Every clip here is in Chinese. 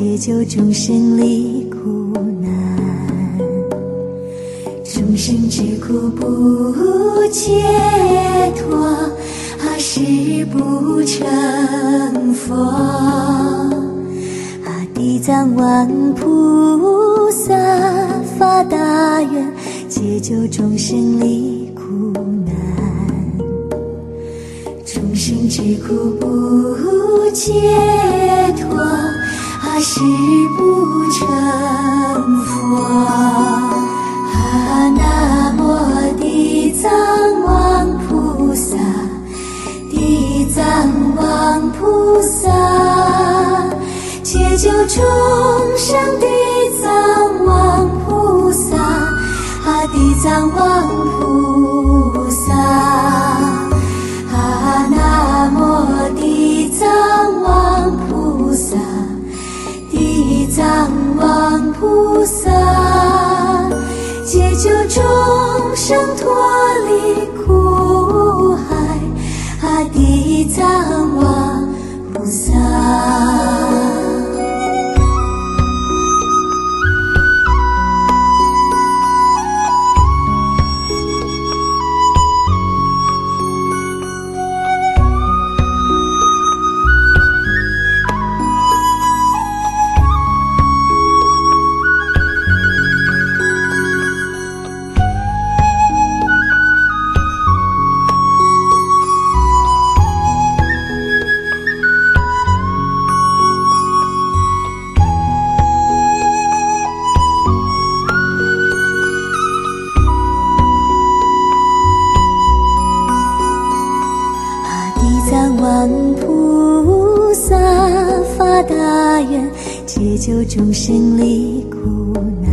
解救众生离苦难。众生之苦不解脱，啊誓不成佛。啊，地藏王菩萨发大愿，解救众生离苦难。众生之苦不解脱，誓不成佛。啊，南无地藏王菩萨，地藏王菩萨，解救众生。地藏王菩萨，啊，地藏王挣脱解救众生离苦难。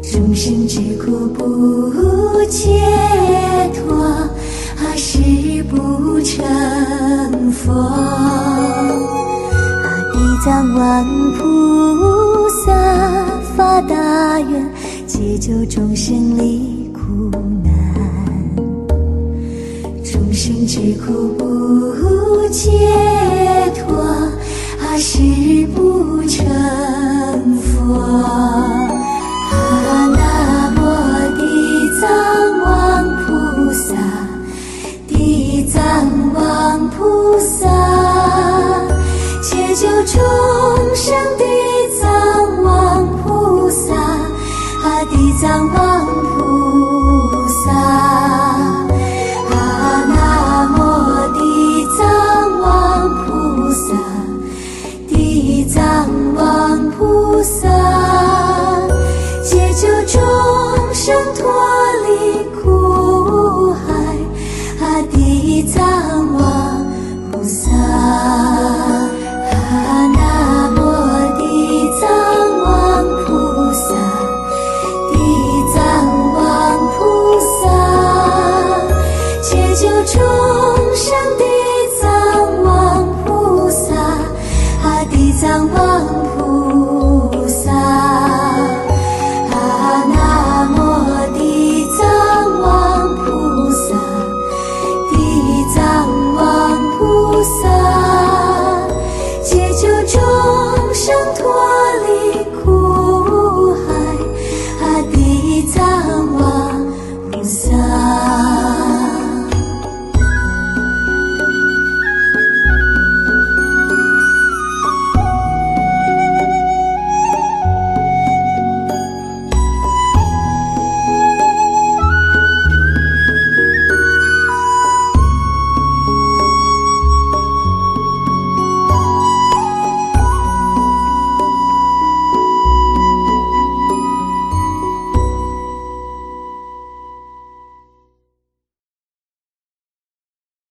众生之苦不解脱，啊誓不成佛。啊，地藏王菩萨发大愿，解救众生离苦难。众生之苦不解解